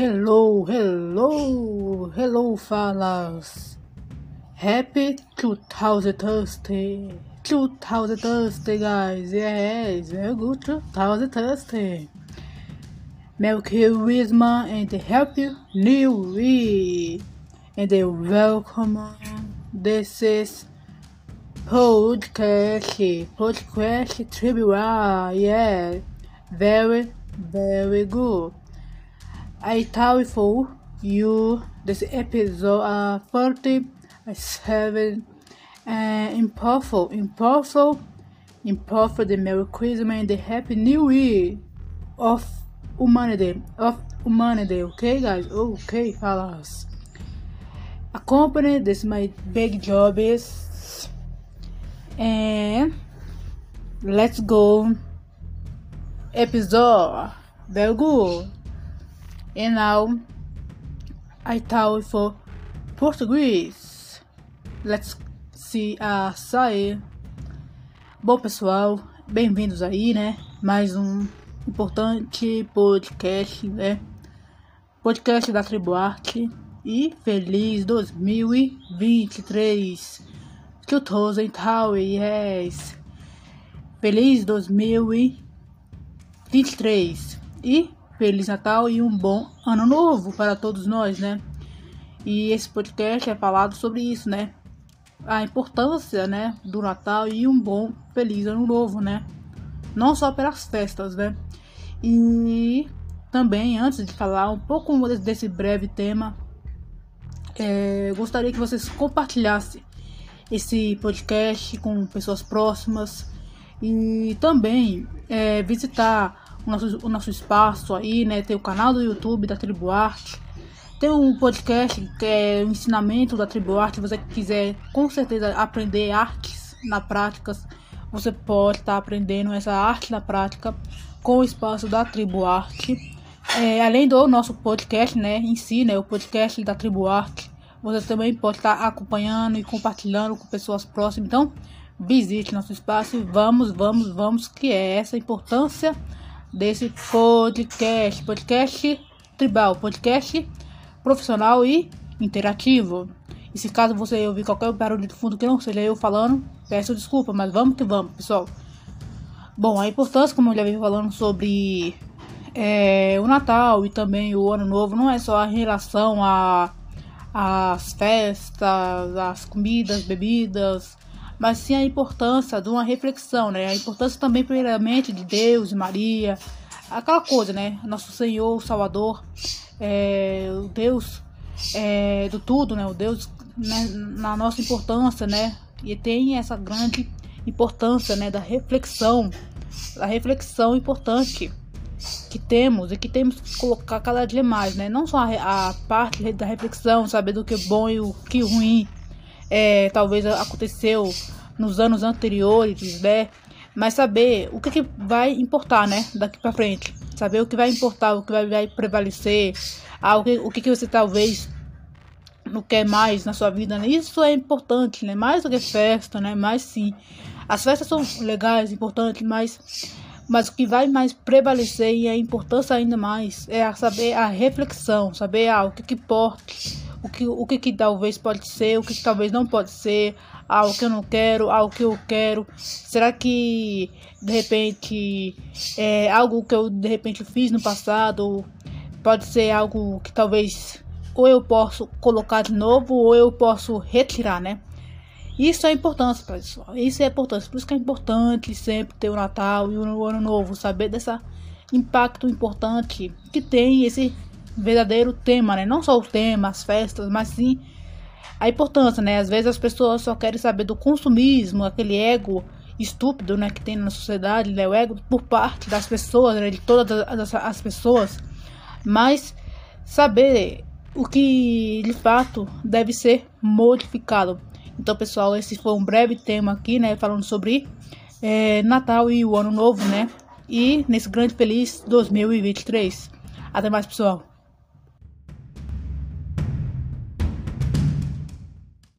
Hello, hello, hello, fellas. Happy 2000 Thursday. 2000 Thursday, guys. Yes, very good 2000 Thursday. Merry Christmas and Happy New Year. And welcome. This is podcast, podcast trivia. Yeah, very, very good. I for you this episode uh, 47 uh, impossible, impossible, impossible the Merry Christmas and the Happy New Year of humanity, of humanity, okay guys, okay fellas. Accompany this my big job is and let's go. Episode. Very good and now I tell for Português. Let's see a sair. Bom pessoal, bem-vindos aí, né? Mais um importante podcast, né? Podcast da Tribo Arte e feliz 2023. Que todos então, yes. Feliz 2023 e Feliz Natal e um bom Ano Novo para todos nós, né? E esse podcast é falado sobre isso, né? A importância, né, do Natal e um bom feliz Ano Novo, né? Não só pelas festas, né? E também, antes de falar um pouco desse breve tema, é, gostaria que vocês compartilhassem esse podcast com pessoas próximas e também é, visitar o nosso, o nosso espaço aí, né? Tem o canal do YouTube da Tribo Arte. Tem um podcast que é o ensinamento da Tribo Arte. Se você quiser com certeza aprender artes na prática, você pode estar aprendendo essa arte na prática com o espaço da Tribo Arte. É, além do nosso podcast, né, em si, né, o podcast da Tribo Arte, você também pode estar acompanhando e compartilhando com pessoas próximas. Então, visite nosso espaço e vamos, vamos, vamos, que é essa importância desse podcast, podcast tribal, podcast profissional e interativo. E se caso você ouvir qualquer barulho de fundo que não seja eu falando, peço desculpa, mas vamos que vamos, pessoal. Bom, a importância, como eu já vim falando sobre é, o Natal e também o Ano Novo, não é só em relação a as festas, as comidas, bebidas, mas sim a importância de uma reflexão, né? A importância também, primeiramente, de Deus, e Maria, aquela coisa, né? Nosso Senhor, Salvador, é, o Deus é, do tudo, né? O Deus né? na nossa importância, né? E tem essa grande importância, né? Da reflexão, a reflexão importante que temos e que temos que colocar cada dia mais, né? Não só a, a parte da reflexão, saber do que é bom e o que é ruim, é, talvez aconteceu nos anos anteriores, né? Mas saber o que, que vai importar, né? Daqui para frente. Saber o que vai importar, o que vai, vai prevalecer, ah, o, que, o que, que você talvez não quer mais na sua vida. Né? Isso é importante, né? Mais do que festa, né? Mas sim. As festas são legais, importantes, mas, mas o que vai mais prevalecer e a importância ainda mais é a saber a reflexão, saber ah, o que, que importa o que, o que, que talvez pode ser, o que, que talvez não pode ser, algo que eu não quero, algo que eu quero. Será que de repente é algo que eu de repente fiz no passado pode ser algo que talvez ou eu posso colocar de novo ou eu posso retirar, né? Isso é importante, pessoal. Isso é importante. Por isso que é importante sempre ter o Natal e o Ano Novo, saber dessa impacto importante que tem esse verdadeiro tema, né? Não só o tema, as festas, mas sim a importância, né? Às vezes as pessoas só querem saber do consumismo, aquele ego estúpido, né, que tem na sociedade, né? O ego por parte das pessoas, né? De todas as, as pessoas, mas saber o que de fato deve ser modificado. Então, pessoal, esse foi um breve tema aqui, né? Falando sobre é, Natal e o Ano Novo, né? E nesse grande feliz 2023. Até mais, pessoal.